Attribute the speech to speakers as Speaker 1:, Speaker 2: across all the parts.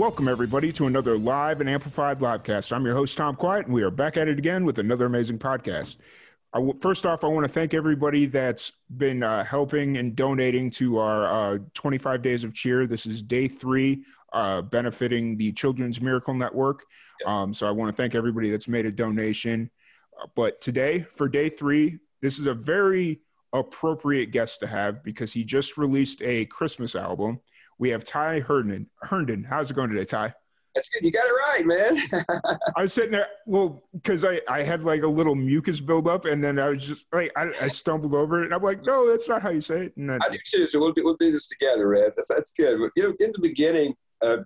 Speaker 1: Welcome, everybody, to another live and amplified livecast. I'm your host, Tom Quiet, and we are back at it again with another amazing podcast. I w- first off, I want to thank everybody that's been uh, helping and donating to our uh, 25 Days of Cheer. This is day three, uh, benefiting the Children's Miracle Network. Um, so I want to thank everybody that's made a donation. Uh, but today, for day three, this is a very appropriate guest to have because he just released a Christmas album we have Ty Herndon. Herndon, how's it going today, Ty?
Speaker 2: That's good. You got it right, man.
Speaker 1: I was sitting there, well, because I, I had like a little mucus buildup, and then I was just like, I, I stumbled over it, and I'm like, no, that's not how you say it. And then,
Speaker 2: I do too. So we'll, we'll do this together, man. That's that's good. But, you know, in the beginning, uh,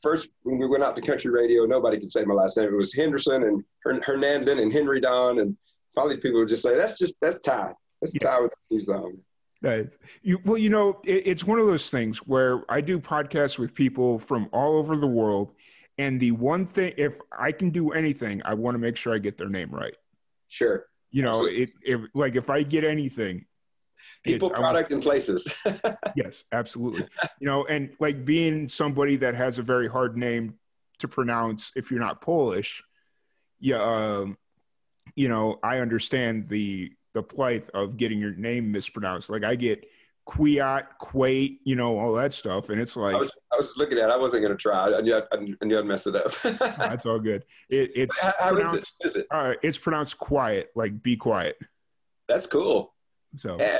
Speaker 2: first when we went out to country radio, nobody could say my last name. It was Henderson and Hernandon and Henry Don, and finally people would just say, that's just that's Ty. That's yeah. Ty with these um,
Speaker 1: Nice. You, well, you know, it, it's one of those things where I do podcasts with people from all over the world. And the one thing, if I can do anything, I want to make sure I get their name right.
Speaker 2: Sure.
Speaker 1: You know, it, it, like if I get anything,
Speaker 2: people, product, and places.
Speaker 1: yes, absolutely. You know, and like being somebody that has a very hard name to pronounce if you're not Polish, yeah, um, you know, I understand the the plight of getting your name mispronounced. Like I get Quiat, Quate, you know, all that stuff. And it's like, I
Speaker 2: was, I was looking at it. I wasn't going to try. I knew, I, I knew I'd mess it up.
Speaker 1: that's all good. It, it's,
Speaker 2: how, how is it? Is it?
Speaker 1: Uh, it's pronounced quiet, like be quiet.
Speaker 2: That's cool.
Speaker 1: So,
Speaker 2: yeah,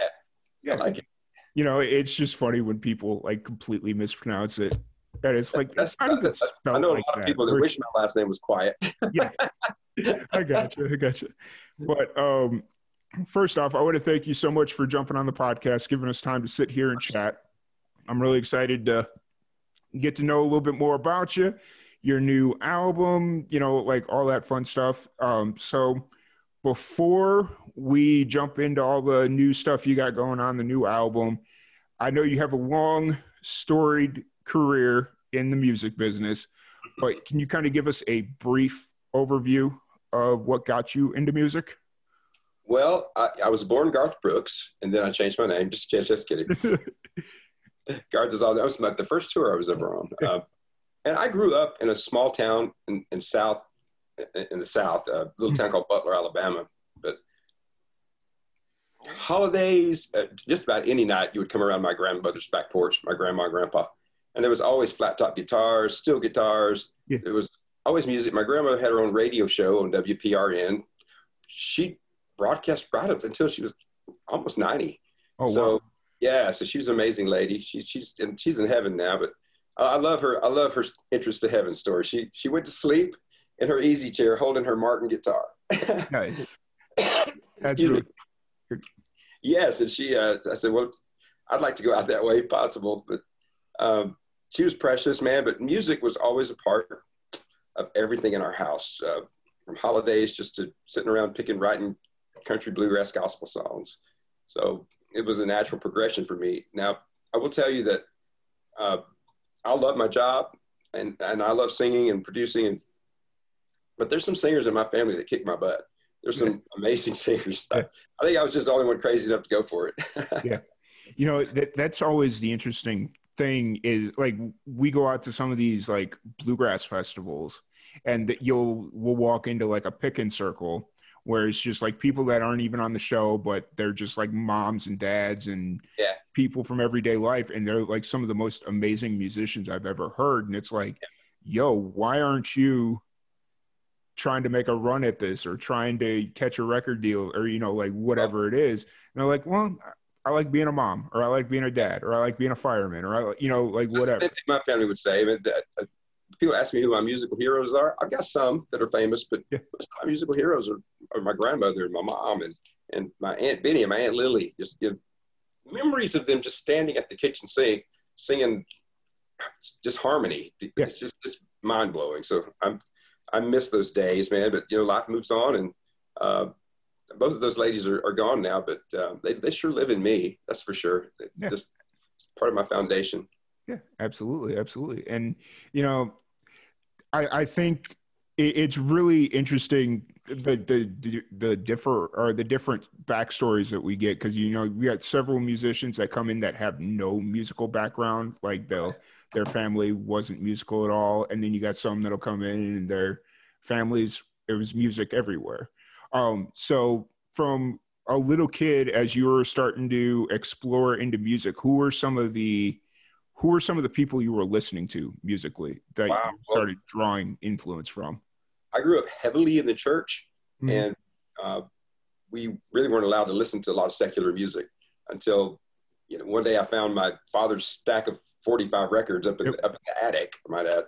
Speaker 1: yeah. I like it. You know, it's just funny when people like completely mispronounce it. And it's like, that's, not even
Speaker 2: spelled I know a lot of people that wish my last name was quiet.
Speaker 1: yeah. I got you. I got you. But, um, first off, I want to thank you so much for jumping on the podcast, giving us time to sit here and chat. I'm really excited to get to know a little bit more about you, your new album, you know, like all that fun stuff. Um, so before we jump into all the new stuff you got going on, the new album, I know you have a long, storied career in the music business, but can you kind of give us a brief overview of what got you into music?
Speaker 2: Well, I, I, was born Garth Brooks, and then I changed my name. Just, just kidding. Garth is all. That was my, the first tour I was ever on. Um, and I grew up in a small town in, in South, in the South, a little town called Butler, Alabama. But holidays, uh, just about any night, you would come around my grandmother's back porch, my grandma and grandpa, and there was always flat top guitars, steel guitars. Yeah. There was always music. My grandmother had her own radio show on WPRN. She broadcast right up until she was almost 90.
Speaker 1: Oh,
Speaker 2: so,
Speaker 1: wow.
Speaker 2: yeah, so she's an amazing lady. She's, she's, and she's in heaven now, but I love her. I love her interest to heaven story. She, she went to sleep in her easy chair holding her Martin guitar.
Speaker 1: nice. That's really-
Speaker 2: yes. And she, uh, I said, well, I'd like to go out that way if possible, but, um, she was precious, man, but music was always a part of everything in our house, uh, from holidays just to sitting around picking, writing country bluegrass gospel songs. So it was a natural progression for me. Now, I will tell you that uh, I love my job and, and I love singing and producing. And, but there's some singers in my family that kick my butt. There's some amazing singers. I, I think I was just the only one crazy enough to go for it.
Speaker 1: yeah. You know, that, that's always the interesting thing is like we go out to some of these like bluegrass festivals and that you'll we'll walk into like a picking circle where it's just like people that aren't even on the show, but they're just like moms and dads and
Speaker 2: yeah.
Speaker 1: people from everyday life. And they're like some of the most amazing musicians I've ever heard. And it's like, yeah. yo, why aren't you trying to make a run at this or trying to catch a record deal or, you know, like whatever it is? And they're like, well, I like being a mom, or I like being a dad, or I like being a fireman, or I, you know, like whatever.
Speaker 2: My family would say that uh, people ask me who my musical heroes are. I've got some that are famous, but yeah. my musical heroes are, are, my grandmother and my mom and, and my aunt Benny and my aunt Lily. Just give memories of them just standing at the kitchen sink singing just harmony.
Speaker 1: Yeah.
Speaker 2: It's just, just mind blowing. So I'm, I miss those days, man. But you know, life moves on, and uh, both of those ladies are, are gone now. But uh, they they sure live in me. That's for sure. It's
Speaker 1: Yeah.
Speaker 2: just it's part of my foundation.
Speaker 1: Yeah, absolutely, absolutely. And you know, I I think it, it's really interesting the the the, differ or the different backstories that we get because you know we got several musicians that come in that have no musical background, like they'll their family wasn't musical at all, and then you got some that'll come in and their families it was music everywhere. Um, so from a little kid, as you were starting to explore into music, who were some of the who were some of the people you were listening to musically that
Speaker 2: Wow.
Speaker 1: you started drawing influence from?
Speaker 2: I grew up heavily in the church,
Speaker 1: Mhm.
Speaker 2: and uh, we really weren't allowed to listen to a lot of secular music until you know one day I found my father's stack of 45 records up in,
Speaker 1: Yep.
Speaker 2: up in the attic, I might add,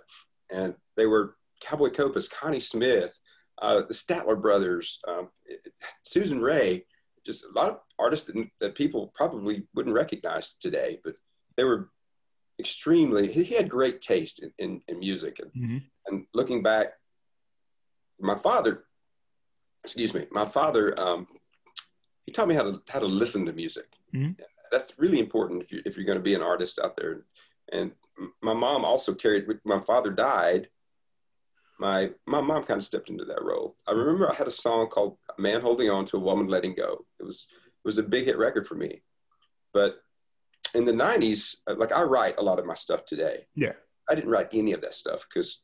Speaker 2: and they were Cowboy Copas, Connie Smith, uh, the Statler Brothers, um, Susan Raye, just a lot of artists that, that people probably wouldn't recognize today, but they were extremely. He, he had great taste in, in, in music, and
Speaker 1: Mhm.
Speaker 2: and looking back, my father, excuse me, my father, um, he taught me how to how to listen to music.
Speaker 1: Mhm.
Speaker 2: That's really important if you if you're going to be an artist out there. And my mom also carried. My father died. My my mom kind of stepped into that role. I remember I had a song called "A Man Holding On to a Woman Letting Go." It was it was a big hit record for me, but in the '90s, like I write a lot of my stuff today.
Speaker 1: Yeah.
Speaker 2: I didn't write any of that stuff because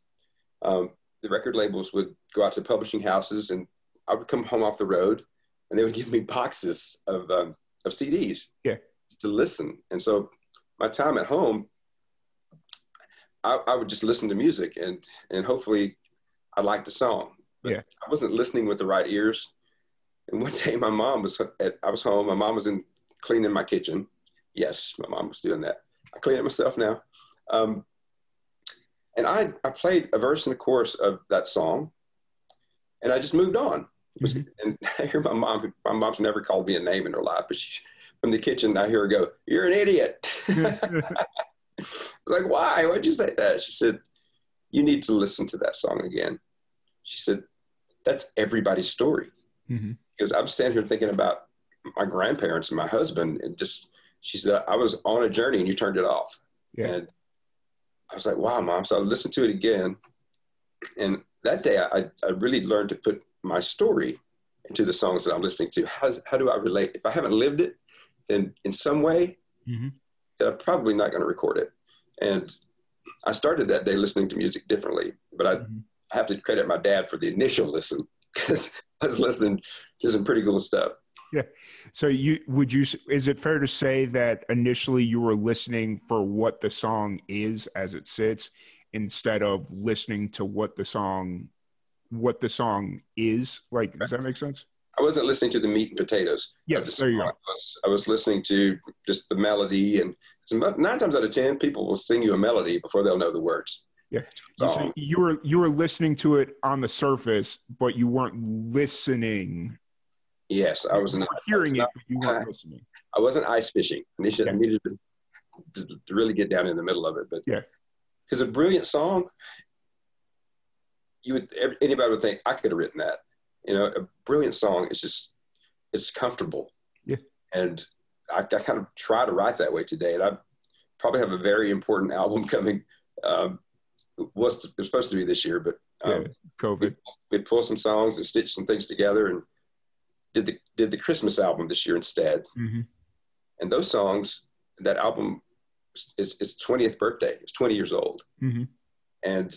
Speaker 2: um, the record labels would go out to publishing houses and I would come home off the road and they would give me boxes of, um, of CDs
Speaker 1: Yeah.
Speaker 2: to listen. And so my time at home, I, I would just listen to music and, and hopefully I liked the song. But
Speaker 1: Yeah.
Speaker 2: I wasn't listening with the right ears. And one day my mom was at, I was home. My mom was in cleaning my kitchen. Yes, my mom was doing that. I clean it myself now. Um, and I, I played a verse and a chorus of that song and I just moved on.
Speaker 1: Mhm.
Speaker 2: And I hear my mom, my mom's never called me a name in her life, but she, from the kitchen, I hear her go, You're an idiot. I was like, Why? Why'd you say that? She said, You need to listen to that song again. She said, That's everybody's story.
Speaker 1: Mhm.
Speaker 2: Because I'm standing here thinking about my grandparents and my husband, and just, she said, I was on a journey and you turned it off.
Speaker 1: Yeah.
Speaker 2: And I was like, wow, mom. So I listened to it again. And that day, I, I really learned to put my story into the songs that I'm listening to. How, how do I relate? If I haven't lived it, then in some way,
Speaker 1: Mhm.
Speaker 2: then I'm probably not going to record it. And I started that day listening to music differently. But I,
Speaker 1: Mhm.
Speaker 2: I have to credit my dad for the initial listen because I was listening to some pretty cool stuff.
Speaker 1: So you would you is it fair to say that initially you were listening for what the song is as it sits instead of listening to what the song what the song is? Like does that make sense?
Speaker 2: I wasn't listening to the meat and potatoes.
Speaker 1: Yes,
Speaker 2: the
Speaker 1: there you go.
Speaker 2: I was, I was listening to just the melody, and nine times out of ten, people will sing you a melody before they'll know the words.
Speaker 1: Yeah. so you were you were listening to it on the surface, but you weren't listening.
Speaker 2: Yes, I was. Not,
Speaker 1: hearing it, but you weren't listening.
Speaker 2: I wasn't ice fishing. I needed, I needed to, to, really get down in the middle of it. But
Speaker 1: Yeah.
Speaker 2: because a brilliant song, you would anybody would think I could have written that. You know, a brilliant song is just it's comfortable.
Speaker 1: Yeah.
Speaker 2: And I, I kind of try to write that way today, and I probably have a very important album coming. Um, it was was supposed to be this year, but um,
Speaker 1: Yeah, COVID.
Speaker 2: we pulled some songs and stitched some things together and did the did the Christmas album this year instead.
Speaker 1: hmm
Speaker 2: And those songs, that album is its 20th birthday. It's 20 years old.
Speaker 1: hmm
Speaker 2: And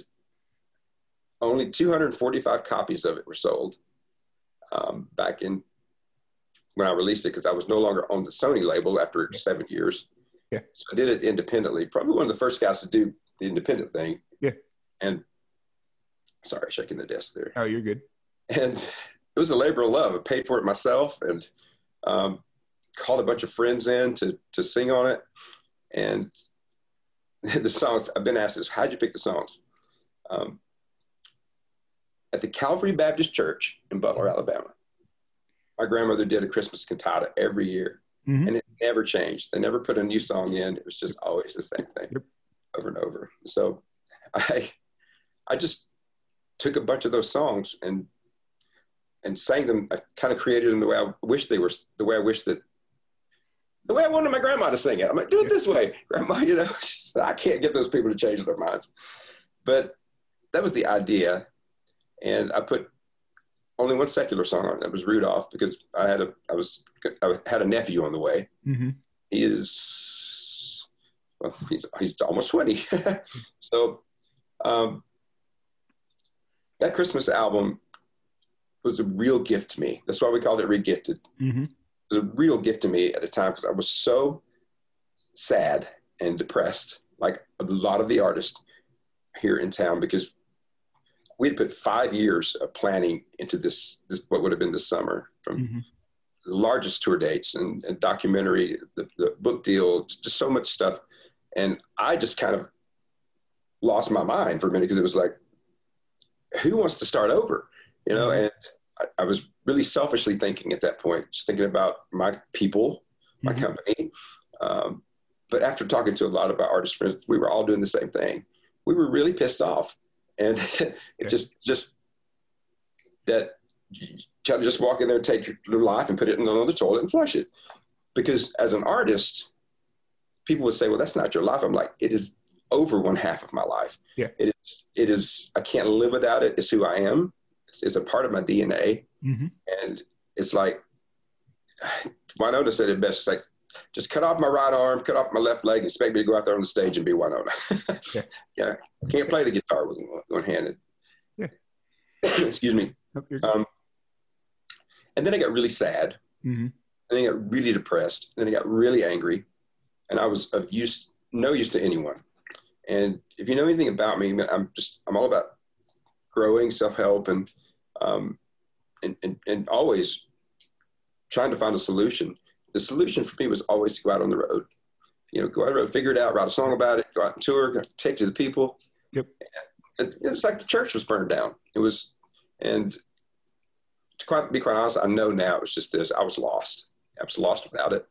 Speaker 2: only 245 copies of it were sold um, back in when I released it because I was no longer on the Sony label after seven years.
Speaker 1: Yeah.
Speaker 2: So I did it independently. Probably one of the first guys to do the independent thing.
Speaker 1: Yeah.
Speaker 2: And sorry, shaking the desk there
Speaker 1: Oh, you're good.
Speaker 2: and it was a labor of love. I paid for it myself and um, called a bunch of friends in to to sing on it. And the songs I've been asked is, how'd you pick the songs? Um, at the Calvary Baptist Church in Butler, Alabama, my grandmother did a Christmas cantata every year,
Speaker 1: Mhm.
Speaker 2: and it never changed. They never put a new song in. It was just always the same thing
Speaker 1: Yep.
Speaker 2: over and over. So I, I just took a bunch of those songs and and sang them. I kind of created them the way I wish they were, the way I wish that, the way I wanted my grandma to sing it. I'm like, do it this way, grandma. You know, said, I can't get those people to change their minds. But that was the idea, and I put only one secular song on. it. That was Rudolph because I had a, I was, I had a nephew on the way.
Speaker 1: Mm-hmm.
Speaker 2: He is, well, he's he's almost twenty. so, um, that Christmas album was a real gift to me. That's why we called it regifted.
Speaker 1: Mm-hmm.
Speaker 2: It was a real gift to me at a time because I was so sad and depressed, like a lot of the artists here in town, because we had put five years of planning into this, this what would have been this summer from
Speaker 1: Mm-hmm.
Speaker 2: the largest tour dates and, and documentary, the, the book deal, just, just so much stuff. And I just kind of lost my mind for a minute because it was like, who wants to start over? You know, and I, I was really selfishly thinking at that point, just thinking about my people, my
Speaker 1: Mhm.
Speaker 2: company. Um, but after talking to a lot of our artist friends, we were all doing the same thing. We were really pissed off, and it
Speaker 1: Yeah.
Speaker 2: just just that you kind of just walk in there take your, your life and put it in another toilet and flush it. Because as an artist, people would say, "Well, that's not your life." I'm like, it is over one half of my life.
Speaker 1: Yeah.
Speaker 2: It is. It is. I can't live without it. It's who I am. It's, it's a part of my DNA.
Speaker 1: Mm-hmm.
Speaker 2: And it's like, Wynonna said it best. It's like, just cut off my right arm, cut off my left leg, and expect me to go out there on the stage and be Wynonna.
Speaker 1: Yeah.
Speaker 2: yeah. Can't play the guitar with one- one handed.
Speaker 1: Yeah.
Speaker 2: Excuse me. Um, and then I got really sad.
Speaker 1: mm-hmm.
Speaker 2: And then I got really depressed. And then I got really angry. And I was of use, no use to anyone. And if you know anything about me, I'm just, I'm all about growing, self help, and, um, and, and, and always trying to find a solution. The solution for me was always to go out on the road. You know, go out on the road, figure it out, write a song about it, go out and tour, take it to the people.
Speaker 1: Yep.
Speaker 2: And it, it was like the church was burned down. It was, and to quite, be quite honest, I know now it was just this. I was lost. I was lost without it.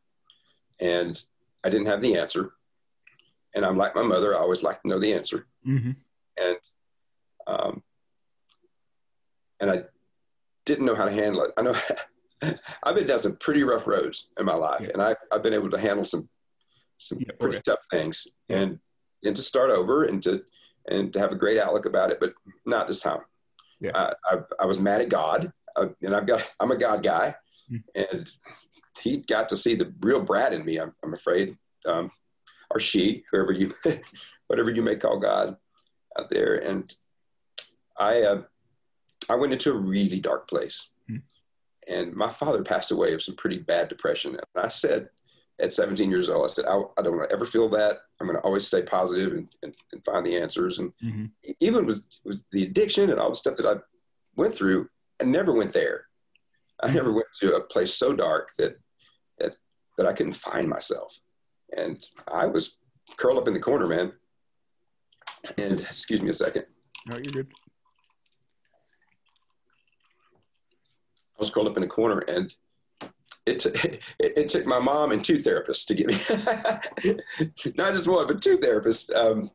Speaker 2: And I didn't have the answer. And I'm like my mother, I always like to know the answer.
Speaker 1: Mm-hmm.
Speaker 2: And um, and I didn't know how to handle it. I know I've been down some pretty rough roads in my life,
Speaker 1: Yeah.
Speaker 2: and I, I've been able to handle some some
Speaker 1: Yeah,
Speaker 2: pretty
Speaker 1: yeah.
Speaker 2: tough things, and and to start over and to and to have a great outlook about it, but not this time.
Speaker 1: Yeah.
Speaker 2: I, I, I was mad at God, uh, and I've got I'm a God guy,
Speaker 1: Mm.
Speaker 2: and he got to see the real Brad in me. I'm, I'm afraid, um, or she, whoever you, whatever you may call God, out there, and I uh, I went into a really dark place,
Speaker 1: Hmm.
Speaker 2: and my father passed away of some pretty bad depression. And I said, at 17 years old, I said, I, I don't want to ever feel that. I'm going to always stay positive and, and, and find the answers. And
Speaker 1: Mm-hmm.
Speaker 2: even with with the addiction and all the stuff that I went through, I never went there. I never went to a place so dark that that that I couldn't find myself, and I was curled up in the corner, man. And excuse me a second.
Speaker 1: No, you're good.
Speaker 2: I was curled up in a corner, and it, t- it, it took my mom and two therapists to get me, not just one, but two therapists. Um,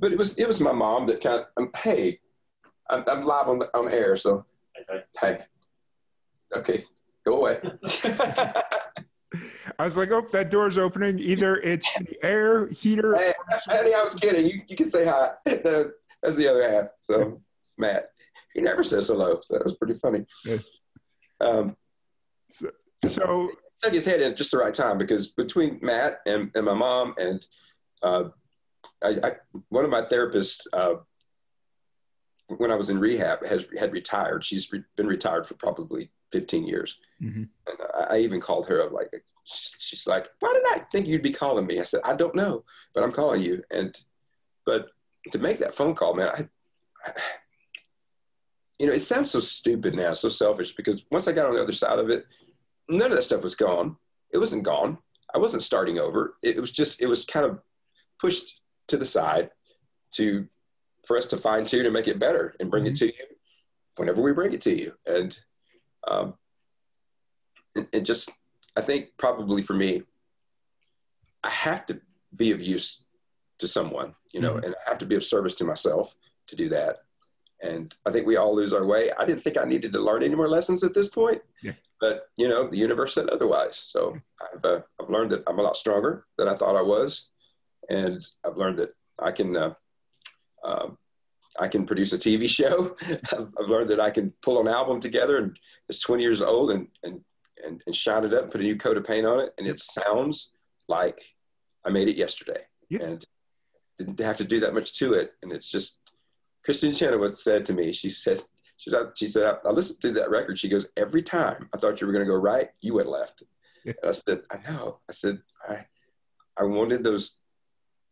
Speaker 2: but it was it was my mom that kind of, um, hey, I'm, I'm live on on air, so hey, okay, go away.
Speaker 1: I was like, oh, that door's opening. Either it's the air heater.
Speaker 2: hey, honey, I was kidding. You you can say hi. That's the other half. So Matt, he never says hello. So that was pretty funny. Um,
Speaker 1: So
Speaker 2: took his head in at just the right time because between Matt and, and my mom and uh, I, I, one of my therapists uh, when I was in rehab has had retired. She's re- been retired for probably 15 years.
Speaker 1: Mhm.
Speaker 2: And I, I even called her up like, she's, she's like, why did I think you'd be calling me? I said, I don't know, but I'm calling you. And, but to make that phone call, man, I you know, it sounds so stupid now, so selfish because once I got on the other side of it, none of that stuff was gone. It wasn't gone. I wasn't starting over. It, was just, it was kind of pushed to the side to, for us to fine tune and make it better and bring it to you whenever we bring it to you. And, um, and, and just I think probably for me, I have to be of use to someone, you know, mm-hmm. and I have to be of service to myself to do that. And I think we all lose our way. I didn't think I needed to learn any more lessons at this point,
Speaker 1: yeah.
Speaker 2: but you know, the universe said otherwise. So I've uh, I've learned that I'm a lot stronger than I thought I was, and I've learned that I can uh, um, I can produce a TV show. I've, I've, learned that I can pull an album together and it's 20 years old and, and, and, and shine it up, put a new coat of paint on it. And it sounds like I made it yesterday
Speaker 1: yeah.
Speaker 2: and didn't have to do that much to it. And it's just, Kristin Chenoweth said to me, she said, she, said, she said, I, I listened to that record. She goes, every time I thought you were going to go right, you went left. And I said, I know. I said, I, I wanted those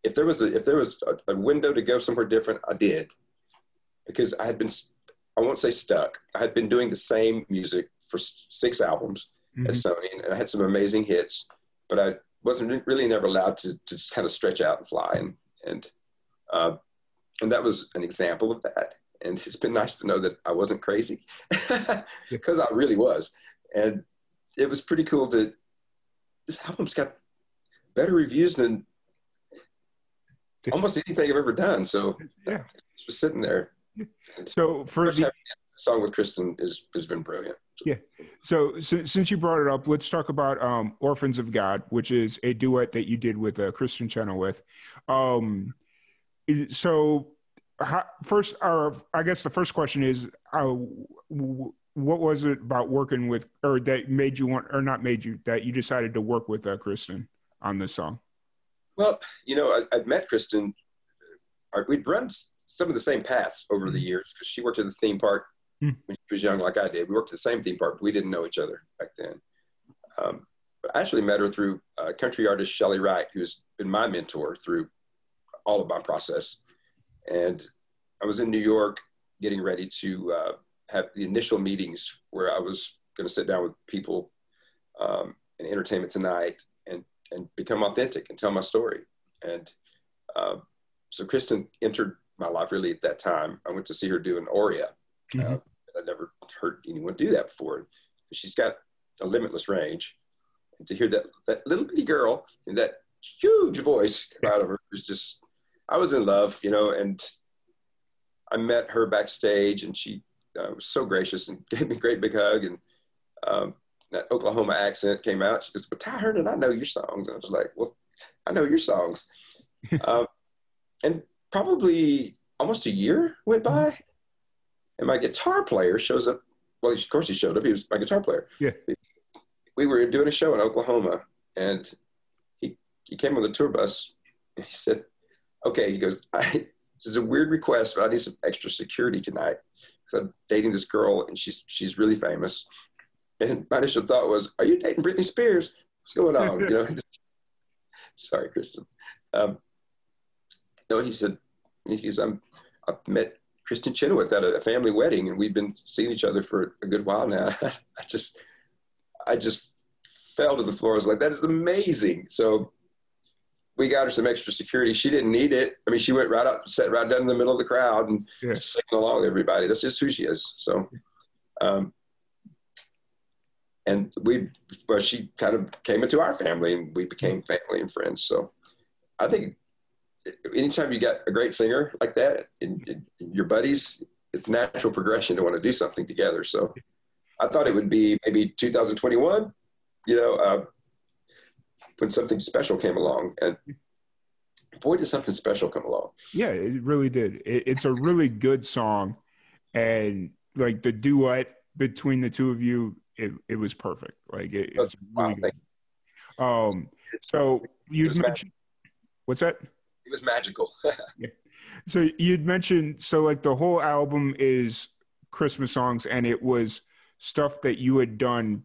Speaker 2: if there was a, if there was a, a, window to go somewhere different, I did, because I had been I won't say stuck. I had been doing the same music for six albums mm-hmm. at Sony, and I had some amazing hits, but I wasn't really never allowed to, to just kind of stretch out and fly, and and uh, and that was an example of that. And it's been nice to know that I wasn't crazy, because I really was, and it was pretty cool to. This album's got better reviews than almost anything I've ever done. So
Speaker 1: yeah,
Speaker 2: just sitting there.
Speaker 1: So for the
Speaker 2: song with Kristin is has been brilliant.
Speaker 1: So. Yeah. So, so, since you brought it up, let's talk about um, "Orphans of God," which is a duet that you did with uh, Kristin Chenoweth. Um, so, how, first, our I guess the first question is, uh, what was it about working with, or that made you want, or not made you, that you decided to work with uh, Kristin on this song?
Speaker 2: Well, you know, I, would met Kristin. Uh, we'd run some of the same paths over the mm-hmm. years because she worked at the theme park mm. when she was young, like I did. We worked at the same theme park, but we didn't know each other back then. Um, but I actually met her through uh, country artist Chely Wright, who's been my mentor through all of my process. And I was in New York getting ready to uh, have the initial meetings where I was going to sit down with people um, in Entertainment Tonight and and become authentic and tell my story. And uh, so Kristin entered my life really at that time. I went to see her do an Aria. Mm-hmm. Uh, I'd never heard anyone do that before. She's got a limitless range. And to hear that, that little bitty girl in that huge voice come out of her was just, I was in love, you know, and I met her backstage and she uh, was so gracious and gave me a great big hug. And um, that Oklahoma accent came out. She goes, "But Ty Herndon, I know your songs." And I was like, "Well, I know your songs," um, and probably almost a year went by, and my guitar player shows up. Well, of course he showed up. He was my guitar player.
Speaker 1: Yeah.
Speaker 2: We were doing a show in Oklahoma, and he he came on the tour bus. And he said, "Okay," he goes, "This is a weird request, but I need some extra security tonight." I'm dating this girl, and she's she's really famous and my initial thought was, "Are you dating Britney Spears? What's going on?" you know. Sorry, Kristin. Um, no, he said, "He's I'm I met Kristin Chenoweth at a family wedding, and we've been seeing each other for a good while now." I just, I just fell to the floor. I was like, "That is amazing!" So we got her some extra security. She didn't need it. I mean, she went right up, sat right down in the middle of the crowd, and yeah. singing along with everybody. That's just who she is. So. Um, and we, well, she kind of came into our family and we became family and friends. So I think anytime you get a great singer like that and, your buddies, it's natural progression to want to do something together. So I thought it would be maybe 2021, you know, uh, when something special came along and boy, did something special come along.
Speaker 1: Yeah, it really did. It, it's a really good song. And like the duet between the two of you it, it was perfect. Like it, it's really good. Um, so you mentioned what's that?
Speaker 2: It was magical.
Speaker 1: yeah. So you'd mentioned so like the whole album is Christmas songs, and it was stuff that you had done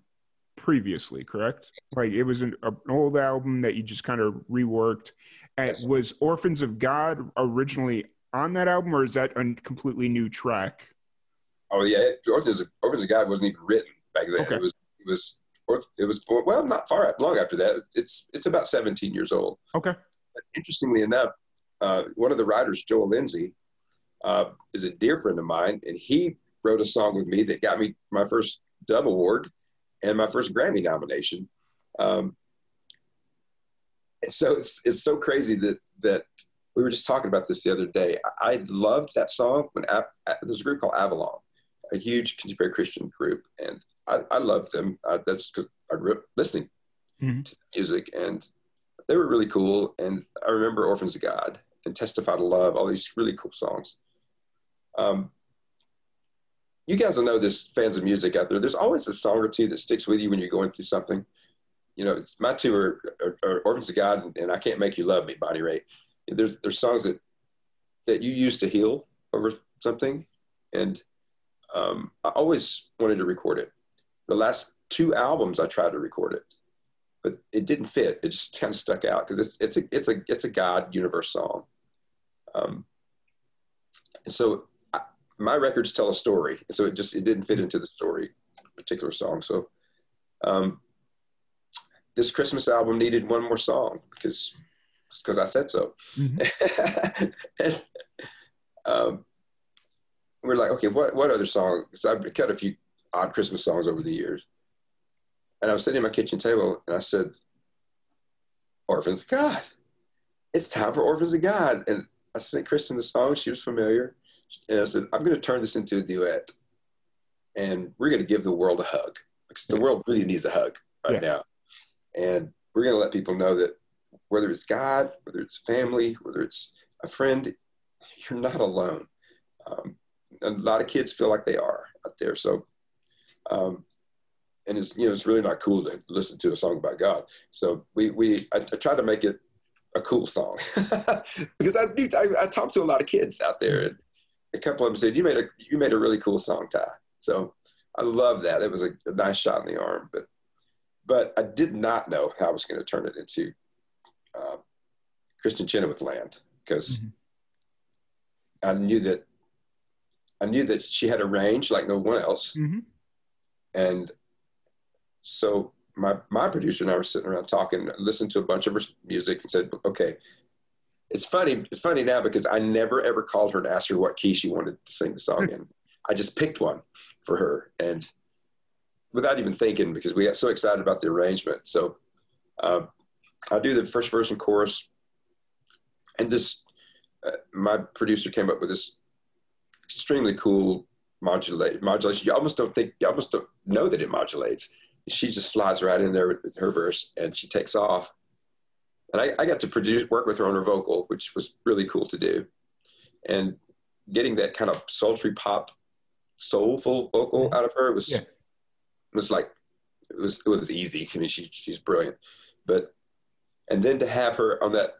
Speaker 1: previously, correct? Like it was an, an old album that you just kind of reworked. And yes. was Orphans of God originally on that album, or is that a completely new track?
Speaker 2: Oh yeah, Orphans of, Orphans of God wasn't even written back then. Okay. It was it was it was well not far long after that. It's it's about 17 years old.
Speaker 1: Okay.
Speaker 2: But interestingly enough, uh, one of the writers, Joel Lindsay, uh, is a dear friend of mine, and he wrote a song with me that got me my first Dove Award and my first Grammy nomination. Um, and so it's it's so crazy that that we were just talking about this the other day. I, I loved that song when there's a group called Avalon, a huge contemporary Christian group, and I, I loved them. Uh, that's because I grew up listening mm-hmm. to music, and they were really cool. And I remember Orphans of God and Testify to Love, all these really cool songs. Um, you guys will know this, fans of music out there. There's always a song or two that sticks with you when you're going through something. You know, it's my two are, are, are Orphans of God and, and, I Can't Make You Love Me, Bonnie Raitt. There's there's songs that that you use to heal over something, and um, I always wanted to record it. The last two albums I tried to record it, but it didn't fit. It just kind of stuck out because it's it's a it's a it's a God universe song. Um, so my records tell a story, so it just it didn't fit into the story particular song. So um, this Christmas album needed one more song because because I said so. Mm-hmm. and, um, we're like, okay, what what other song? So I've cut a few odd Christmas songs over the years, and I was sitting at my kitchen table and I said, "Orphans of God, it's time for Orphans of God." And I sent Kristin the song; she was familiar, and I said, "I'm going to turn this into a duet, and we're going to give the world a hug because the world really needs a hug right yeah. now." And we're going to let people know that whether it's God, whether it's family, whether it's a friend, you're not alone. Um, a lot of kids feel like they are out there. So, um, and it's you know it's really not cool to listen to a song about God. So we we I, I try to make it a cool song because I do I, I talk to a lot of kids out there, and a couple of them said you made a you made a really cool song, Ty. So I love that. It was a, a nice shot in the arm, but but I did not know how I was going to turn it into uh, Kristin Chenoweth land because mm-hmm. I knew that I knew that she had a range like no one else, mm-hmm. and so my my producer and I were sitting around talking, listened to a bunch of her music, and said, "Okay." It's funny. It's funny now because I never ever called her to ask her what key she wanted to sing the song in. I just picked one for her, and without even thinking because we got so excited about the arrangement. So uh, I do the first verse and chorus, and this uh, my producer came up with this extremely cool modulate modulation. You almost don't think you almost don't know that it modulates. She just slides right in there with her verse, and she takes off. And I, I got to produce work with her on her vocal, which was really cool to do, and getting that kind of sultry pop, soulful vocal out of her was yeah was like it was it was easy. I mean, she she's brilliant, but and then to have her on that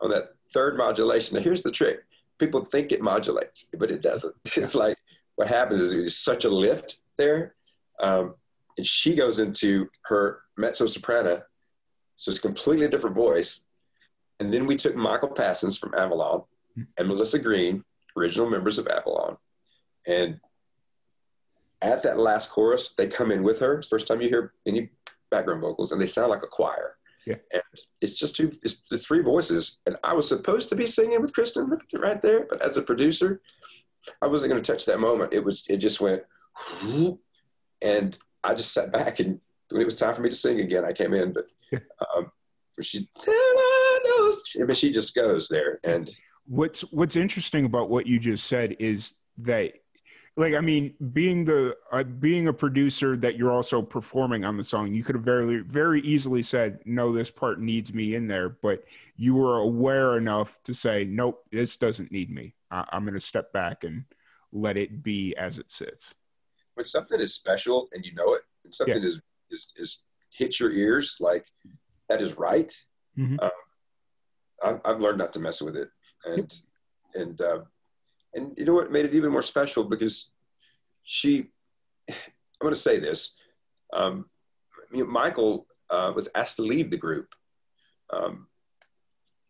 Speaker 2: on that third modulation. Now here's the trick: people think it modulates, but it doesn't. It's like what happens is there's such a lift there, um, and she goes into her mezzo soprano, so it's a completely different voice. And then we took Michael Passons from Avalon and Melissa Greene, original members of Avalon, and at that last chorus, they come in with her. First time you hear any background vocals, and they sound like a choir.
Speaker 1: Yeah.
Speaker 2: And it's just two, it's the three voices. And I was supposed to be singing with Kristin right there, but as a producer, I wasn't going to touch that moment. It was, it just went, and I just sat back. And when it was time for me to sing again, I came in. But um, she, I mean, she just goes there. And
Speaker 1: what's what's interesting about what you just said is that like i mean being the uh, being a producer that you're also performing on the song you could have very very easily said no this part needs me in there but you were aware enough to say nope this doesn't need me I, i'm going to step back and let it be as it sits
Speaker 2: when something is special and you know it and something yeah. is, is is hits your ears like that is right mm-hmm. um, I've, I've, learned not to mess with it and yep. and uh, and you know what made it even more special because she, I'm going to say this. Um, you know, Michael uh, was asked to leave the group um,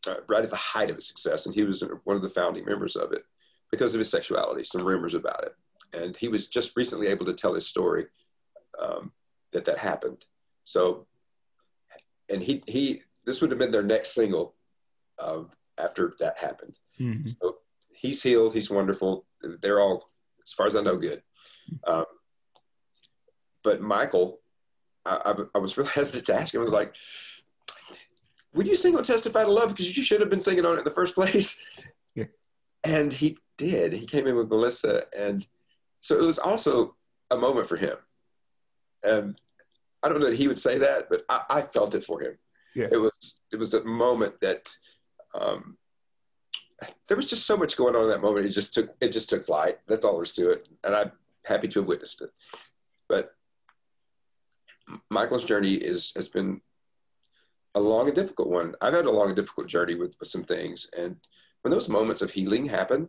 Speaker 2: uh, right at the height of his success, and he was one of the founding members of it because of his sexuality. Some rumors about it, and he was just recently able to tell his story um, that that happened. So, and he he this would have been their next single uh, after that happened. Mm-hmm. So he's healed. He's wonderful. They're all, as far as I know, good. Um, but Michael I, I, I was real hesitant to ask him. I was like, would you sing on Testify to Love? Because you should have been singing on it in the first place.
Speaker 1: Yeah.
Speaker 2: And he did. He came in with Melissa. And so it was also a moment for him. And I don't know that he would say that, but I, I felt it for him.
Speaker 1: Yeah.
Speaker 2: It was, it was a moment that, um, there was just so much going on in that moment. It just took, it just took flight. That's all there is to it. And I'm happy to have witnessed it. But Michael's journey is, has been a long and difficult one. I've had a long and difficult journey with, with some things. And when those moments of healing happen,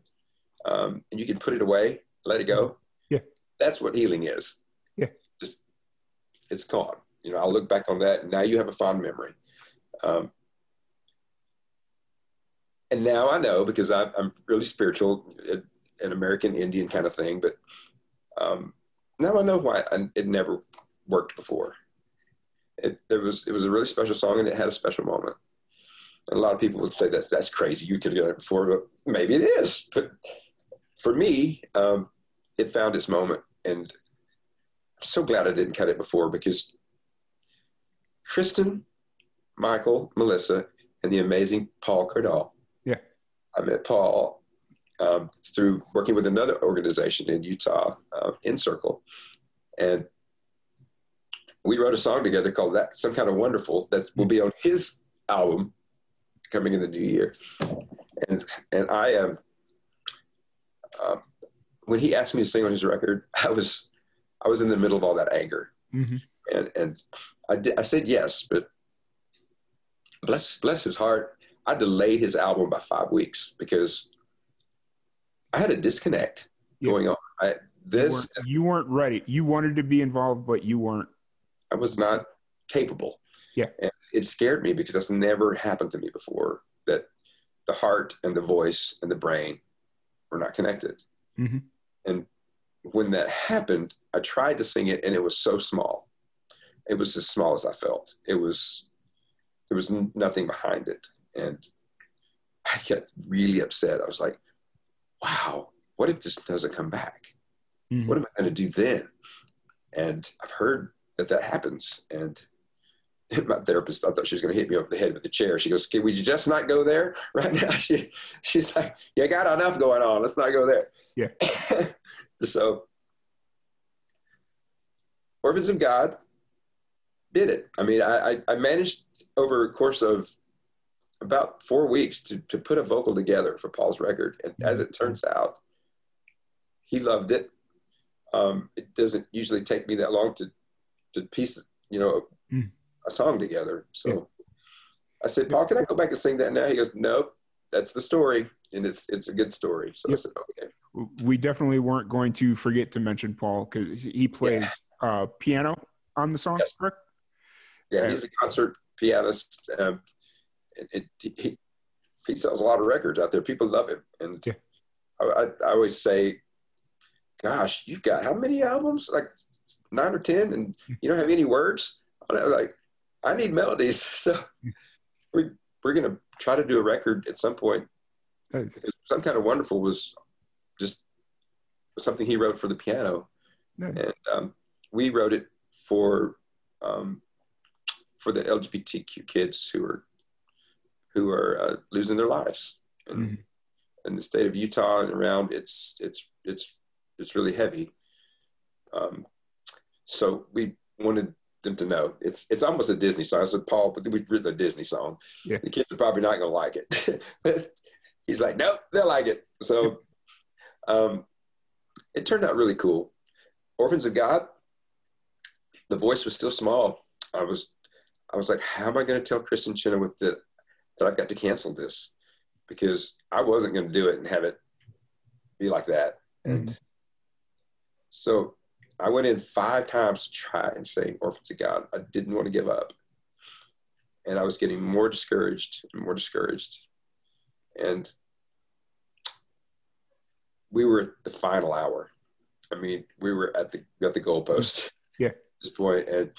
Speaker 2: um, and you can put it away, let it go.
Speaker 1: Yeah.
Speaker 2: That's what healing is. It's gone. You know, I'll look back on that. Now you have a fond memory. Um, and now I know because I, am really spiritual, an American Indian kind of thing. But um, now I know why I, it never worked before. It, it was it was a really special song and it had a special moment. And a lot of people would say that's that's crazy. You could have done it before, but maybe it is. But for me, um, it found its moment, and so glad I didn't cut it before because Kristin, Michael, Melissa, and the amazing Paul Cardall.
Speaker 1: Yeah,
Speaker 2: I met Paul um, through working with another organization in Utah, uh, Encircle, and we wrote a song together called that some kind of wonderful that will be on his album coming in the new year. And and i am um, when he asked me to sing on his record i was i was in the middle of all that anger
Speaker 1: mm-hmm.
Speaker 2: and and i did i said yes but bless bless his heart i delayed his album by five weeks because i had a disconnect yeah. going on I, this
Speaker 1: you weren't, you weren't ready you wanted to be involved but you weren't
Speaker 2: I was not capable.
Speaker 1: Yeah.
Speaker 2: And it scared me because that's never happened to me before that the heart and the voice and the brain were not connected.
Speaker 1: Mm-hmm.
Speaker 2: And when that happened, I tried to sing it and it was so small. It was as small as I felt. It was, there was nothing behind it. And I got really upset. I was like, wow, what if this doesn't come back? Mm-hmm. What am I going to do then? And I've heard that that happens. And my therapist, I thought she was going to hit me over the head with a chair. She goes, "Can we just not go there right now?" She, she's like, "You got enough going on. Let's not go there."
Speaker 1: Yeah.
Speaker 2: So, Orphans of God did it. I mean, I, I managed over a course of about four weeks to, to put a vocal together for Paul's record. And as it turns out, he loved it. Um, it doesn't usually take me that long to to piece, you know, mm. a song together. So yeah. I said, Paul, can I go back and sing that now? He goes, Nope, that's the story, and it's it's a good story. So I said, Okay.
Speaker 1: We definitely weren't going to forget to mention Paul because he plays yeah. uh, piano on the song,
Speaker 2: yes. Yeah, he's a concert pianist. Um, it, it, he, he sells a lot of records out there. People love him, and
Speaker 1: yeah.
Speaker 2: I, I, I always say gosh, you've got how many albums? Like nine or ten, and you don't have any words. Like, I need melodies. So we we're gonna try to do a record at some point.
Speaker 1: Nice.
Speaker 2: Some kind of wonderful was just something he wrote for the piano,
Speaker 1: nice.
Speaker 2: and um, we wrote it for um, for the LGBTQ kids who are who are uh, losing their lives. And mm-hmm. in the state of Utah and around, it's it's it's it's really heavy. Um, so we wanted them to know it's it's almost a Disney song. I said, Paul, but we've written a Disney song.
Speaker 1: Yeah.
Speaker 2: The kids are probably not going to like it. He's like, nope, they'll like it. So um, it turned out really cool. Orphans of God, the voice was still small. I was I was like, how am I going to tell Kristin Chenoweth that that I've got to cancel this? Because I wasn't going to do it and have it be like that. And mm-hmm. So I went in five times to try and sing Orphans of God. I didn't want to give up. And I was getting more discouraged and more discouraged. And we were at the final hour. I mean, we were at the at the goalpost.
Speaker 1: Yeah.
Speaker 2: At this point. point, and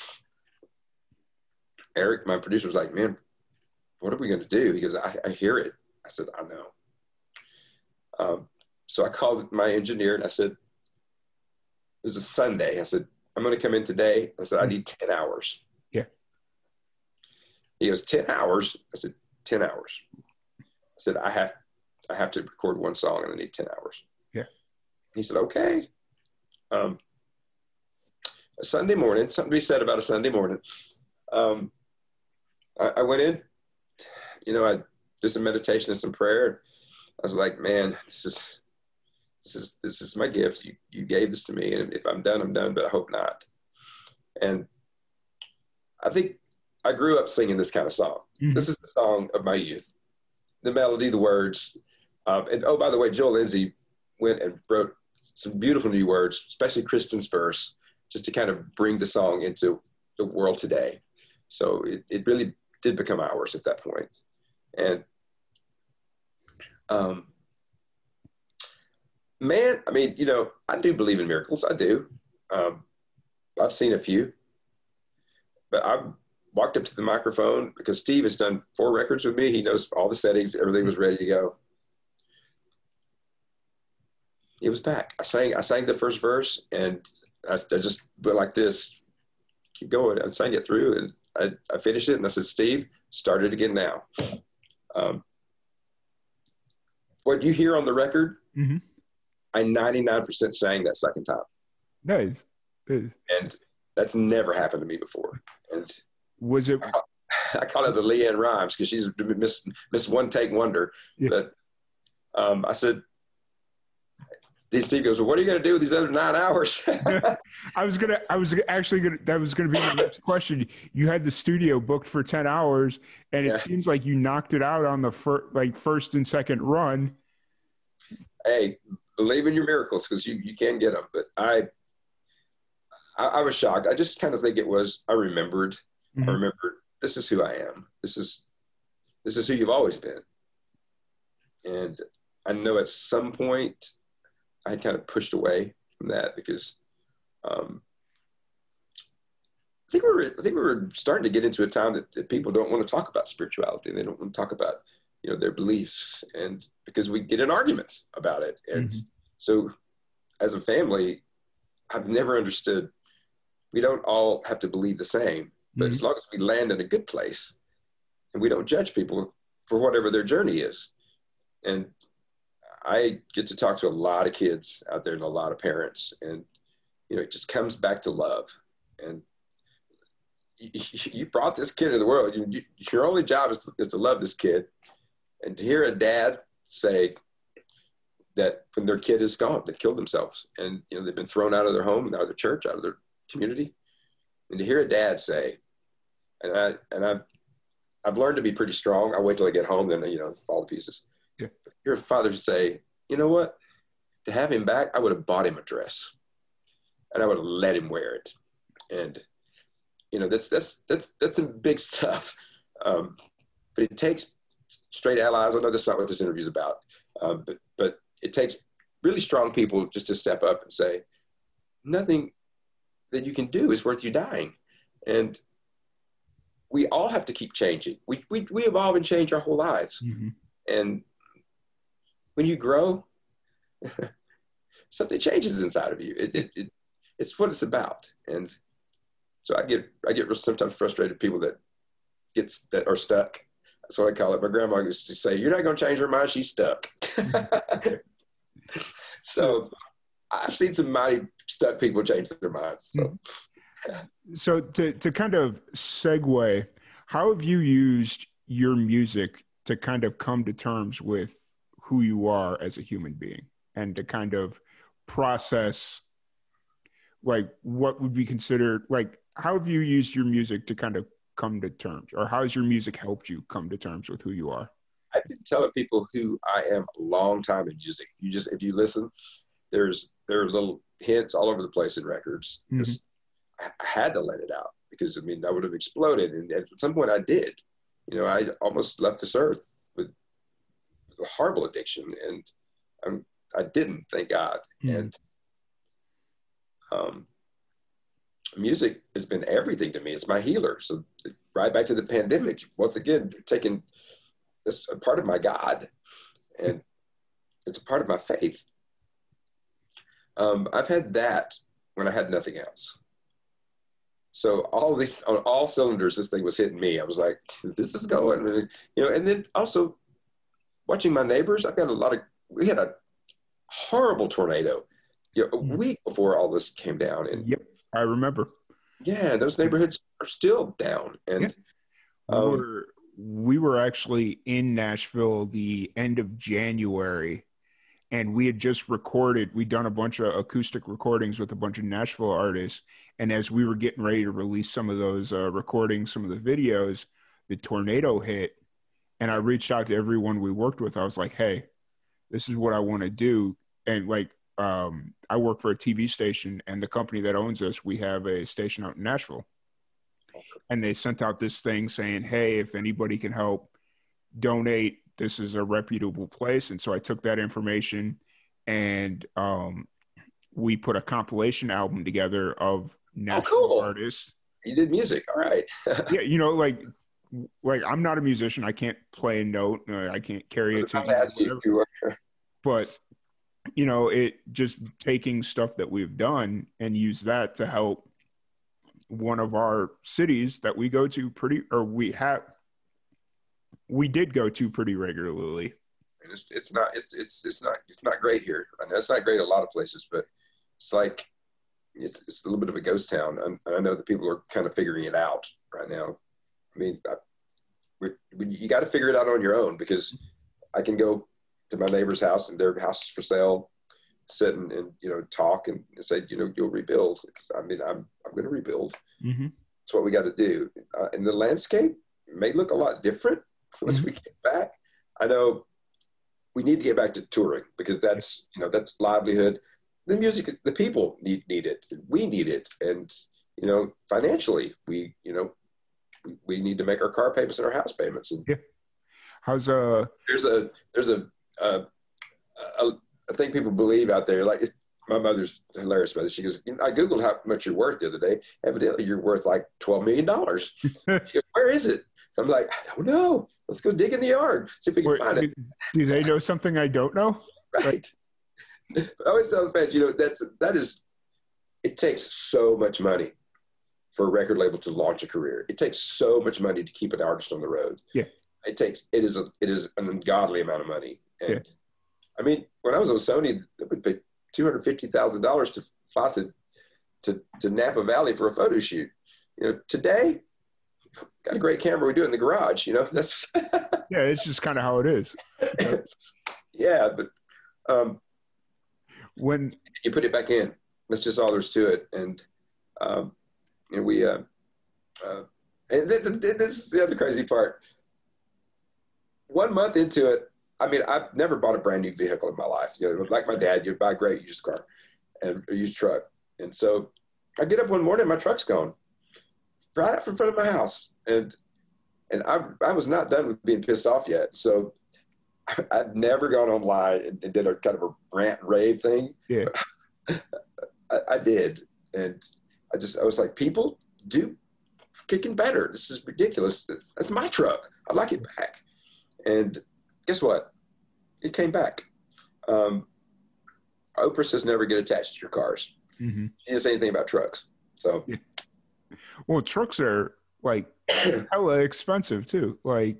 Speaker 2: Eric, my producer, was like, "Man, what are we going to do?" He goes, I, "I hear it." I said, "I know." Um, so I called my engineer and I said, was a Sunday. I said, I'm going to come in today. I said, I need 10 hours.
Speaker 1: Yeah.
Speaker 2: He goes, 10 hours? I said, 10 hours. I said, I have, I have to record one song and I need 10 hours.
Speaker 1: Yeah.
Speaker 2: He said, okay. Um, a Sunday morning, something to be said about a Sunday morning. Um, I, I went in, you know, I did some meditation and some prayer. I was like, man, this is, this is, this is my gift. You, you gave this to me. And if I'm done, I'm done, but I hope not. And I think I grew up singing this kind of song. Mm-hmm. This is the song of my youth. The melody, the words. Um, and oh, by the way, Joel Lindsey went and wrote some beautiful new words, especially Kristin's verse, just to kind of bring the song into the world today. So it, it really did become ours at that point. And um, man, I mean, you know, I do believe in miracles. I do. Um, I've seen a few, but I walked up to the microphone because Steve has done four records with me. He knows all the settings. Everything was ready to go. It was back. I sang. I sang the first verse, and I, I just went like this. Keep going. I sang it through, and I, I finished it, and I said, "Steve, start it again now." Um, what you hear on the record,
Speaker 1: mm-hmm.
Speaker 2: I 99% sang that second time.
Speaker 1: Nice. nice.
Speaker 2: And that's never happened to me before. And
Speaker 1: was it?
Speaker 2: I call, I call it the LeAnn Rimes because she's miss miss one take wonder. Yeah. But um, I said, these Steve goes, well, what are you going to do with these other nine hours?
Speaker 1: I was gonna, I was actually gonna, that was gonna be my next question. You had the studio booked for ten hours, and it yeah. seems like you knocked it out on the first, like first and second run.
Speaker 2: Hey, believe in your miracles because you you can get them. But I, I, I was shocked. I just kind of think it was. I remembered. Mm-hmm. I remembered. This is who I am. This is, this is who you've always been. And I know at some point I had kind of pushed away from that because um, I think we were I think we were starting to get into a time that, that people don't want to talk about spirituality. They don't want to talk about you know their beliefs, and because we get in arguments about it. And mm-hmm. so, as a family, I've never understood. We don't all have to believe the same, but mm-hmm. as long as we land in a good place, and we don't judge people for whatever their journey is, and I get to talk to a lot of kids out there and a lot of parents, and you know, it just comes back to love. And you, brought this kid into the world. You, you, your only job is to, is to love this kid, and to hear a dad say that when their kid is gone, they killed themselves, and you know they've been thrown out of their home, out of their church, out of their community, and to hear a dad say, and I and I, I've learned to be pretty strong. I wait till I get home, then you know fall to pieces
Speaker 1: yeah.
Speaker 2: Your father should say, you know what? To have him back, I would have bought him a dress, and I would have let him wear it. And you know, that's that's that's that's some big stuff. Um, but it takes straight allies. I know that's not what this interview is about, um, but but it takes really strong people just to step up and say, nothing that you can do is worth you dying. And we all have to keep changing. We, we, we evolve and change our whole lives.
Speaker 1: Mm-hmm.
Speaker 2: And when you grow, something changes inside of you. It, it, it, it's what it's about. And so I get I get sometimes frustrated people that gets that are stuck. That's what I call it. My grandma used to say, "You're not going to change her mind. She's stuck." so I've seen some mighty stuck people change their minds. So. Mm-hmm.
Speaker 1: So to to kind of segue, how have you used your music to kind of come to terms with who you are as a human being and to kind of process like what would be considered like how have you used your music to kind of come to terms or how has your music helped you come to terms with who you are
Speaker 2: i've been telling people who i am a long time in music if you just if you listen there's there are little hints all over the place in records mm-hmm. just, i had to let it out because i mean i would have exploded and at some point i did you know i almost left this earth with a horrible addiction, and I'm, I didn't, thank God. Mm. And um, music has been everything to me. It's my healer. So right back to the pandemic, once again, taking this a part of my God, and it's a part of my faith. Um, I've had that when I had nothing else. So all these on all cylinders, this thing was hitting me. I was like, "This is going," and, you know. And then also watching my neighbors. I've got a lot of. We had a horrible tornado, you know, a week before all this came down, and
Speaker 1: Yep, I remember.
Speaker 2: yeah, those neighborhoods are still down. And
Speaker 1: Yeah. we
Speaker 2: um,
Speaker 1: were we were actually in Nashville the end of January, and we had just recorded. We'd done a bunch of acoustic recordings with a bunch of Nashville artists, and as we were getting ready to release some of those uh, recordings, some of the videos, the tornado hit, and I reached out to everyone we worked with. I was like, "Hey, this is what I want to do," and like. Um, I work for a TV station, and the company that owns us, we have a station out in Nashville and they sent out this thing saying, "Hey, if anybody can help donate, this is a reputable place." And so I took that information and um, we put a compilation album together of national
Speaker 2: cool.
Speaker 1: artists.
Speaker 2: you did music, all right.
Speaker 1: Yeah, you know, like like I'm not a musician. I can't play a note. uh, I can't carry
Speaker 2: I
Speaker 1: a
Speaker 2: was about
Speaker 1: tune.
Speaker 2: to you.
Speaker 1: But you know, it just taking stuff that we've done and use that to help one of our cities that we go to pretty or we have we did go to pretty regularly.
Speaker 2: And it's it's not it's it's it's not it's not great here. I know it's not great a lot of places, but it's like it's, it's a little bit of a ghost town. And I know that people are kind of figuring it out right now. I mean, I, we, you got to figure it out on your own because I can go to my neighbor's house and their house is for sale, sit and, and you know talk and say you know you'll rebuild. I mean, I'm I'm going to rebuild.
Speaker 1: Mm-hmm.
Speaker 2: That's what we got to do. Uh, and the landscape may look a lot different once
Speaker 1: Mhm.
Speaker 2: we get back. I know we need to get back to touring because that's you know that's livelihood. The music, the people need need it. We need it, and you know financially, we you know we, we need to make our car payments and our house payments. And yeah.
Speaker 1: How's uh
Speaker 2: there's a there's a Uh, a, a thing people believe out there. Like my mother's hilarious about it. She goes, I googled how much you're worth the other day. Evidently, you're worth like twelve million dollars. Where is it? I'm like, I don't know. Let's go dig in the yard, see if we can
Speaker 1: wait,
Speaker 2: find it.
Speaker 1: do, do they know something I don't know?
Speaker 2: Right. I always tell the fans, you know, that's that is. It takes so much money for a record label to launch a career. It takes so much money to keep an artist on the road.
Speaker 1: Yeah.
Speaker 2: It takes. It is a. It is an ungodly amount of money. And
Speaker 1: Yeah.
Speaker 2: I mean, when I was on Sony, they would pay two hundred fifty thousand dollars to fly to, to to Napa Valley for a photo shoot. You know, today, got a great camera. We do it in the garage. You know, that's
Speaker 1: Yeah, it's just kind of how it is.
Speaker 2: yeah. But um,
Speaker 1: When
Speaker 2: you put it back in. That's just all there's to it. And um, you know, we uh, uh, and th- th- th- this is the other crazy part. One month into it, I mean, I've never bought a brand new vehicle in my life. You know, like my dad, you buy a great used car and a used truck. And so I get up one morning, my truck's gone right out in front of my house, and and I I was not done with being pissed off yet. So I've never gone online and, and did a kind of a rant and rave thing.
Speaker 1: Yeah.
Speaker 2: I, I did, and I just I was like, people do kicking better. This is ridiculous. That's, that's my truck. I like it back. And guess what? It came back. Um, Oprah says never get attached to your cars.
Speaker 1: Mhm.
Speaker 2: She didn't say anything about trucks. So
Speaker 1: well, trucks are like hella expensive too. Like,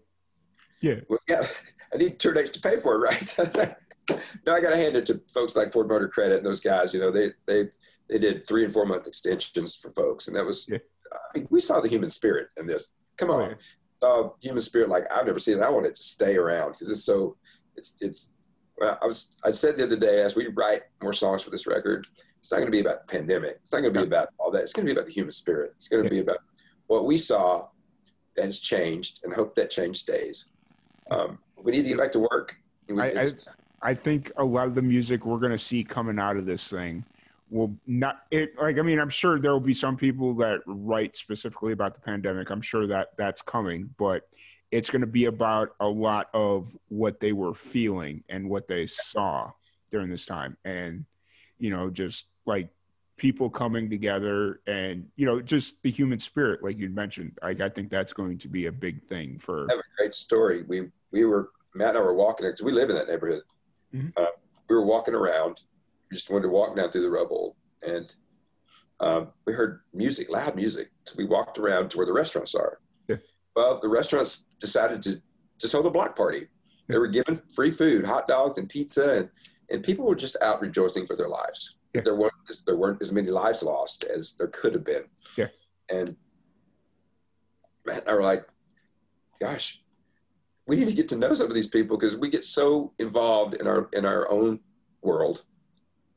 Speaker 1: yeah,
Speaker 2: well, yeah, I need two days to pay for it, right? no, I got to hand it to folks like Ford Motor Credit and those guys. You know, they they they did three and four month extensions for folks, and that was.
Speaker 1: Yeah.
Speaker 2: I mean, we saw the human spirit in this. Come
Speaker 1: Oh,
Speaker 2: on,
Speaker 1: yeah.
Speaker 2: Uh, human spirit like I've never seen it. I want it to stay around because it's so. It's it's. Well, I was I said the other day as we write more songs for this record, it's not going to be about the pandemic. It's not going to be about all that. It's going to be about the human spirit. It's going to be about what we saw that has changed, and hope that change stays. Um, we need to get back to work.
Speaker 1: I, I, I think a lot of the music we're going to see coming out of this thing will not it like i mean i'm sure there will be some people that write specifically about the pandemic i'm sure that that's coming but it's going to be about a lot of what they were feeling and what they saw during this time and you know just like people coming together and you know just the human spirit like you mentioned like i think that's going to be a big thing for
Speaker 2: I have a great story. We we were Matt and I were walking because we live in that neighborhood.
Speaker 1: Mhm.
Speaker 2: Uh, we were walking around. Just wanted to walk down through the rubble, and um, we heard music, loud music. So we walked around to where the restaurants are.
Speaker 1: Yeah.
Speaker 2: Well, the restaurants decided to just hold a block party. They were giving free food, hot dogs and pizza, and, and people were just out rejoicing for their lives.
Speaker 1: Yeah.
Speaker 2: There weren't there weren't as many lives lost as there could have been.
Speaker 1: Yeah.
Speaker 2: And man, I were like, gosh, we need to get to know some of these people because we get so involved in our in our own world.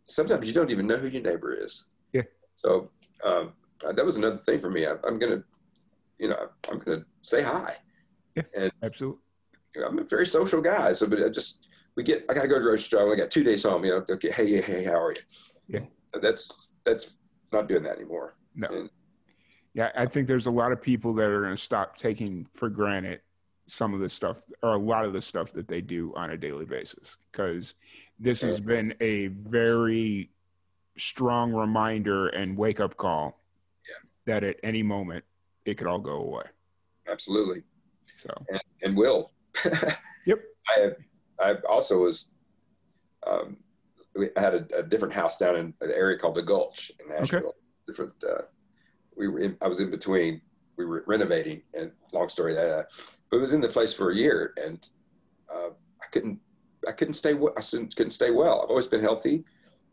Speaker 2: Sometimes you don't even know who your neighbor is.
Speaker 1: Yeah.
Speaker 2: So um, that was another thing for me. I, I'm gonna, you know, I'm gonna say hi.
Speaker 1: Yeah.
Speaker 2: And
Speaker 1: Absolutely.
Speaker 2: you know, I'm a very social guy. So, but I just we get. I got to go to grocery store. I only got two days home. You know, okay, hey, hey, how are you?
Speaker 1: Yeah.
Speaker 2: That's that's not doing that anymore.
Speaker 1: No.
Speaker 2: And-
Speaker 1: Yeah, I think there's a lot of people that are going to stop taking for granted some of the stuff or a lot of the stuff that they do on a daily basis because this has been a very strong reminder and wake up call yeah. that at any moment it could all go away.
Speaker 2: Absolutely.
Speaker 1: So,
Speaker 2: and, and will.
Speaker 1: Yep.
Speaker 2: I I also was. Um, we had a, a different house down in an area called the Gulch in Nashville. Different. Uh, we were. In, I was in between. We were renovating, and long story that. Uh, but it was in the place for a year, and uh, I couldn't. I couldn't stay. I couldn't stay well. I've always been healthy.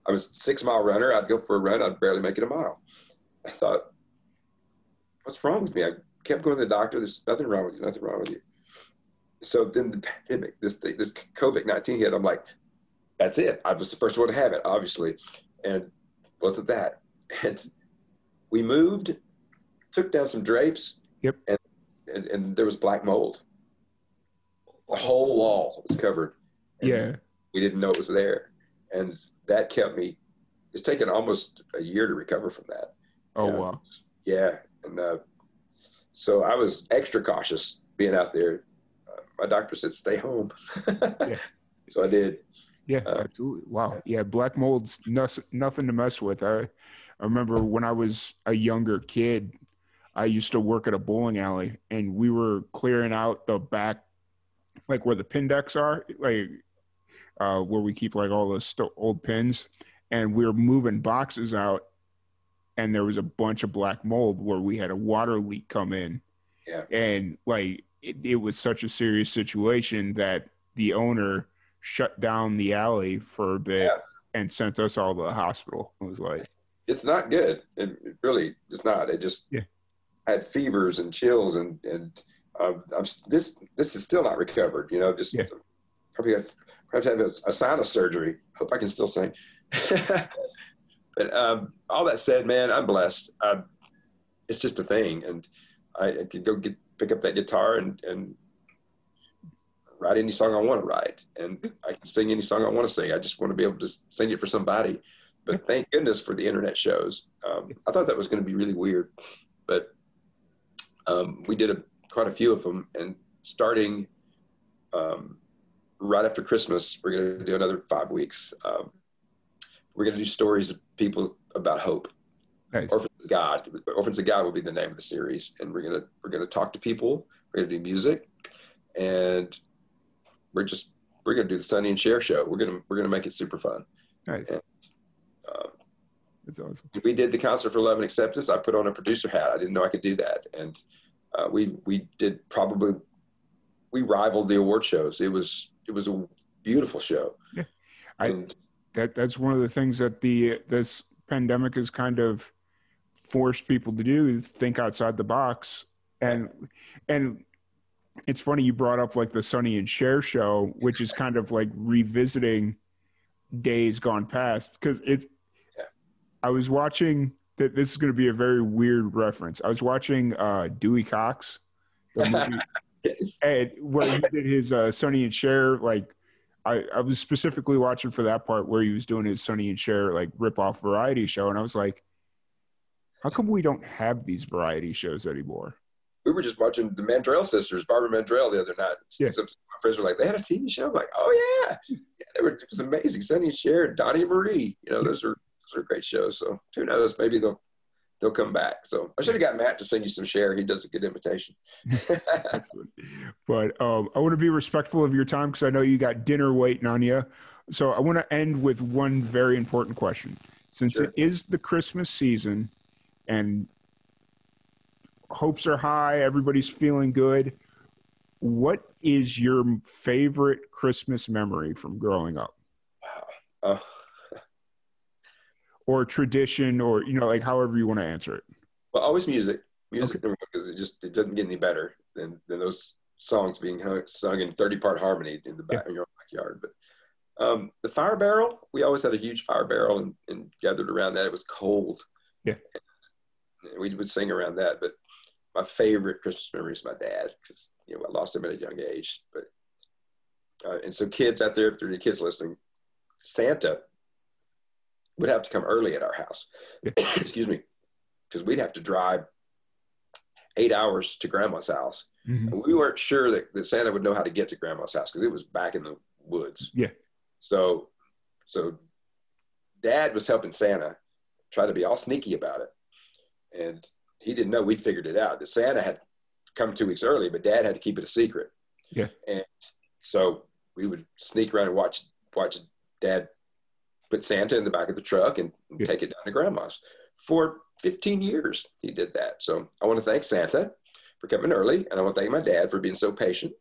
Speaker 2: I was a six mile runner. I'd go for a run. I'd barely make it a mile. I thought, what's wrong with me? I kept going to the doctor. There's nothing wrong with you. Nothing wrong with you. So then the pandemic, this thing, this COVID nineteen hit. I'm like, that's it. I was the first one to have it, obviously, and wasn't that. And we moved, took down some drapes.
Speaker 1: Yep.
Speaker 2: And and, and there was black mold. The whole wall was covered.
Speaker 1: Yeah.
Speaker 2: We didn't know it was there, and that kept me. It's taken almost a year to recover from that.
Speaker 1: Oh, wow.
Speaker 2: Yeah, and uh, so I was extra cautious being out there. Uh, my doctor said stay home,
Speaker 1: Yeah.
Speaker 2: so I did.
Speaker 1: Yeah,
Speaker 2: Uh,
Speaker 1: absolutely. Wow. Yeah, black mold's nothing to mess with. I, I remember when I was a younger kid, I used to work at a bowling alley, and we were clearing out the back, like where the pin decks are, like uh, where we keep like all the st- old pins, and we were moving boxes out, and there was a bunch of black mold where we had a water leak come in,
Speaker 2: Yeah.
Speaker 1: and like it, it was such a serious situation that the owner shut down the alley for a bit
Speaker 2: Yeah.
Speaker 1: and sent us all to the hospital. It was like,
Speaker 2: It's not good. It, it really is not. It just
Speaker 1: Yeah.
Speaker 2: Had fevers and chills, and and um, I'm this this is still not recovered. You know, just
Speaker 1: Yeah.
Speaker 2: probably got probably have a, a sinus surgery. Hope I can still sing. but um, all that said, man, I'm blessed. Um, it's just a thing, and I, I could go get pick up that guitar and and write any song I want to write, and I can sing any song I want to sing. I just want to be able to sing it for somebody. But thank goodness for the internet shows. Um, I thought that was going to be really weird, but um, we did a, quite a few of them, and starting um, right after Christmas, we're going to do another five weeks. Um, we're going to do stories of people about hope.
Speaker 1: nice.
Speaker 2: Orphans of God. Orphans of God will be the name of the series, and we're gonna we're gonna talk to people. We're gonna do music, and we're just we're gonna do the Sonny and Cher show. We're gonna we're gonna make it super fun.
Speaker 1: nice.
Speaker 2: yeah.
Speaker 1: That's awesome.
Speaker 2: we did the concert for love and acceptance. I put on a producer hat. I didn't know I could do that, and uh, we we did probably we rivaled the award shows. It was it was a beautiful show.
Speaker 1: Yeah. I-
Speaker 2: and
Speaker 1: That that's one of the things that the this pandemic has kind of forced people to do: think outside the box. And and it's funny you brought up like the Sonny and Cher show, which is kind of like revisiting days gone past because it. I was watching that. This is going to be a very weird reference. I was watching uh, Dewey Cox, the movie, and where he did his uh, Sonny and Cher like I, I was specifically watching for that part where he was doing his Sonny and Cher like rip off variety show, and I was like, how come we don't have these variety shows anymore?
Speaker 2: we were just watching the Mandrell sisters, Barbara Mandrell, the other night.
Speaker 1: Yeah.
Speaker 2: Some, some my friends were like, they had a TV show. I'm like, oh yeah, yeah they were, it was amazing. Sonny and Cher, Donnie and Marie. You know, those are those are great shows. So who knows? Maybe they'll they'll come back. So I should have got Matt to send you some Cher. He does a good imitation.
Speaker 1: That's good. But um, I want to be respectful of your time because I know you got dinner waiting on you. So I want to end with one very important question. Since
Speaker 2: Sure.
Speaker 1: it is the Christmas season, and hopes are high. Everybody's feeling good. What is your favorite Christmas memory from growing up?
Speaker 2: Uh,
Speaker 1: or tradition or you know like however you want to answer it
Speaker 2: well, always music, music, because it just it doesn't get any better than than those songs being hung, sung in thirty part harmony in the back yeah. in your backyard. But um, the fire barrel, we always had a huge fire barrel and, and gathered around that. It was cold.
Speaker 1: Yeah,
Speaker 2: and we would sing around that. But my favorite Christmas memory is my dad because you know I lost him at a young age. But uh, and so kids out there, if there are any kids listening, Santa would have to come early at our house. Excuse me, because we'd have to drive eight hours to grandma's house. Mm-hmm. And we weren't sure that, that Santa would know how to get to grandma's house because it was back in the woods.
Speaker 1: Yeah.
Speaker 2: So, so dad was helping Santa try to be all sneaky about it. And he didn't know we'd figured it out that Santa had come two weeks early, but dad had to keep it a secret.
Speaker 1: Yeah.
Speaker 2: And so we would sneak around and watch, watch dad put Santa in the back of the truck and yeah. take it down to grandma's for 15 years. He did that. So I want to thank Santa for coming early, and I want to thank my dad for being so patient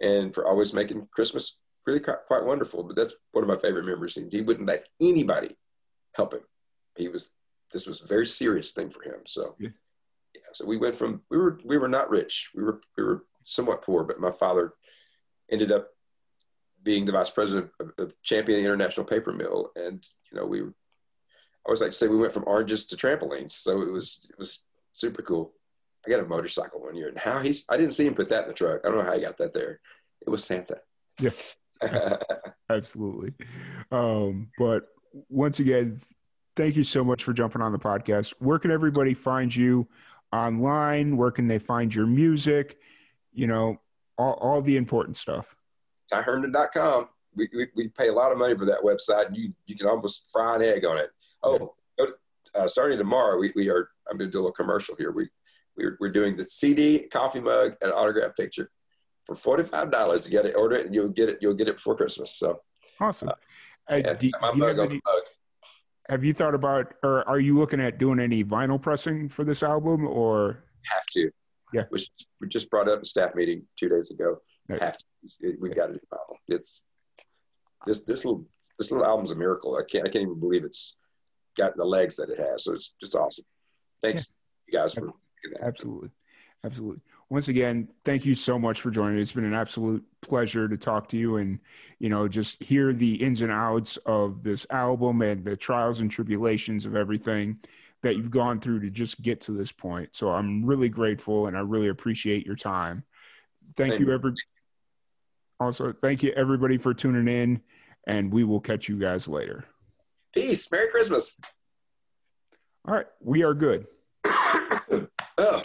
Speaker 2: and for always making Christmas really quite wonderful. But that's one of my favorite memories. He wouldn't let anybody help him. He was this was a very serious thing for him. So yeah. yeah. so we went from we were we were not rich. We were we were somewhat poor, but my father ended up being the vice president of, of Champion International Paper Mill, and you know we. I always like to say we went from oranges to trampolines, so it was it was super cool. I got a motorcycle one year, and how he's I didn't see him put that in the truck. I don't know how he got that there. It was Santa.
Speaker 1: Yeah, absolutely. Um, but once again, thank you so much for jumping on the podcast. Where can everybody find you online? Where can they find your music? You know, all, all the important stuff.
Speaker 2: TyHerndon.com. We, we, we pay a lot of money for that website. And you, you can almost fry an egg on it. Oh, uh, starting tomorrow, we, we are, I'm going to do a little commercial here. We, we're, we're doing the CD, coffee mug, and autograph picture for $45 You got to order it, and you'll get it, you'll get it before Christmas. So
Speaker 1: awesome. Uh, uh, do, do you have, any, have you thought about, or are you looking at doing any vinyl pressing for this album or?
Speaker 2: Have to.
Speaker 1: Yeah.
Speaker 2: Which we just brought up a staff meeting two days ago. Nice. Have to we got to do album. It's this this little this little album's a miracle. I can't I can't even believe it's got the legs that it has. So it's just awesome. Thanks, yeah. you guys, for
Speaker 1: absolutely, absolutely. Once again, thank you so much for joining. It's been an absolute pleasure to talk to you and you know just hear the ins and outs of this album and the trials and tribulations of everything that you've gone through to just get to this point. So I'm really grateful and I really appreciate your time. Thank Same. you, every also, thank you everybody for tuning in, and we will catch you guys later.
Speaker 2: Peace. Merry Christmas.
Speaker 1: All right. We are good.
Speaker 2: oh.